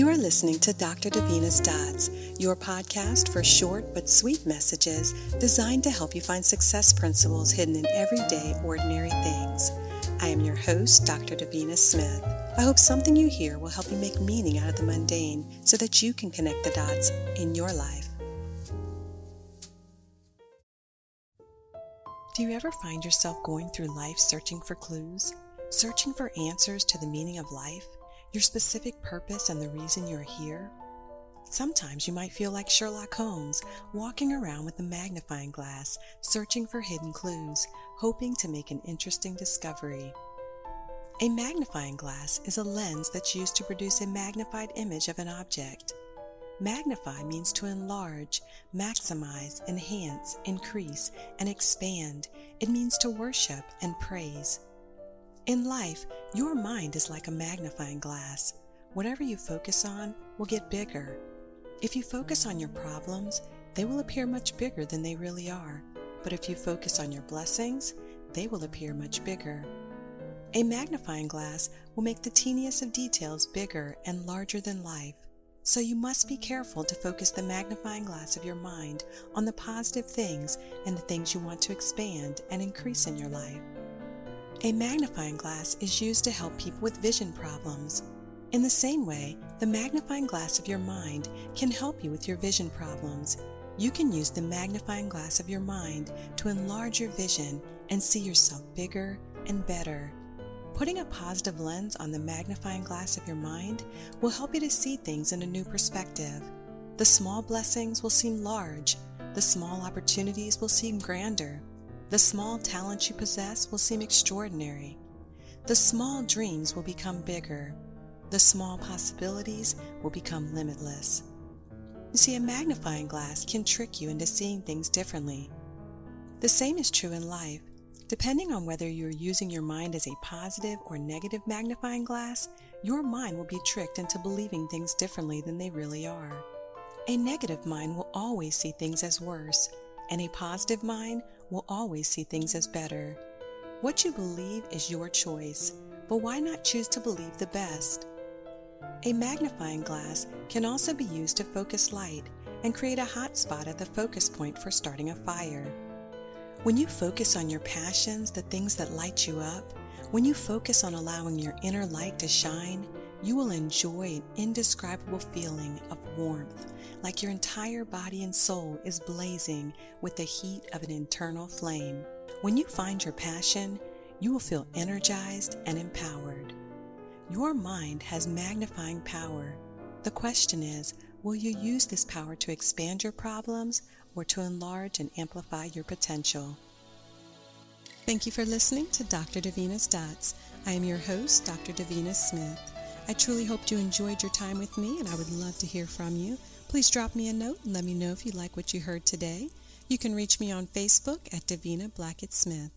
You are listening to Dr. Davina's Dots, your podcast for short but sweet messages designed to help you find success principles hidden in everyday, ordinary things. I am your host, Dr. Davina Smith. I hope something you hear will help you make meaning out of the mundane so that you can connect the dots in your life. Do you ever find yourself going through life searching for clues, searching for answers to the meaning of life? Your specific purpose and the reason you're here? Sometimes you might feel like Sherlock Holmes, walking around with a magnifying glass, searching for hidden clues, hoping to make an interesting discovery. A magnifying glass is a lens that's used to produce a magnified image of an object. Magnify means to enlarge, maximize, enhance, increase, and expand. It means to worship and praise. In life, your mind is like a magnifying glass. Whatever you focus on will get bigger. If you focus on your problems, they will appear much bigger than they really are. But if you focus on your blessings, they will appear much bigger. A magnifying glass will make the teeniest of details bigger and larger than life. So you must be careful to focus the magnifying glass of your mind on the positive things and the things you want to expand and increase in your life. A magnifying glass is used to help people with vision problems. In the same way, the magnifying glass of your mind can help you with your vision problems. You can use the magnifying glass of your mind to enlarge your vision and see yourself bigger and better. Putting a positive lens on the magnifying glass of your mind will help you to see things in a new perspective. The small blessings will seem large, the small opportunities will seem grander, the small talents you possess will seem extraordinary. The small dreams will become bigger. The small possibilities will become limitless. You see, a magnifying glass can trick you into seeing things differently. The same is true in life. Depending on whether you're using your mind as a positive or negative magnifying glass, your mind will be tricked into believing things differently than they really are. A negative mind will always see things as worse, and a positive mind will always see things as better. What you believe is your choice, but why not choose to believe the best? A magnifying glass can also be used to focus light and create a hot spot at the focus point for starting a fire. When you focus on your passions, the things that light you up, when you focus on allowing your inner light to shine, you will enjoy an indescribable feeling of warmth, like your entire body and soul is blazing with the heat of an internal flame. When you find your passion, you will feel energized and empowered. Your mind has magnifying power. The question is, will you use this power to expand your problems or to enlarge and amplify your potential? Thank you for listening to Dr. Davina's Dots. I am your host, Dr. Davina Smith. I truly hope you enjoyed your time with me, and I would love to hear from you. Please drop me a note and let me know if you like what you heard today. You can reach me on Facebook at Davina Blackett Smith.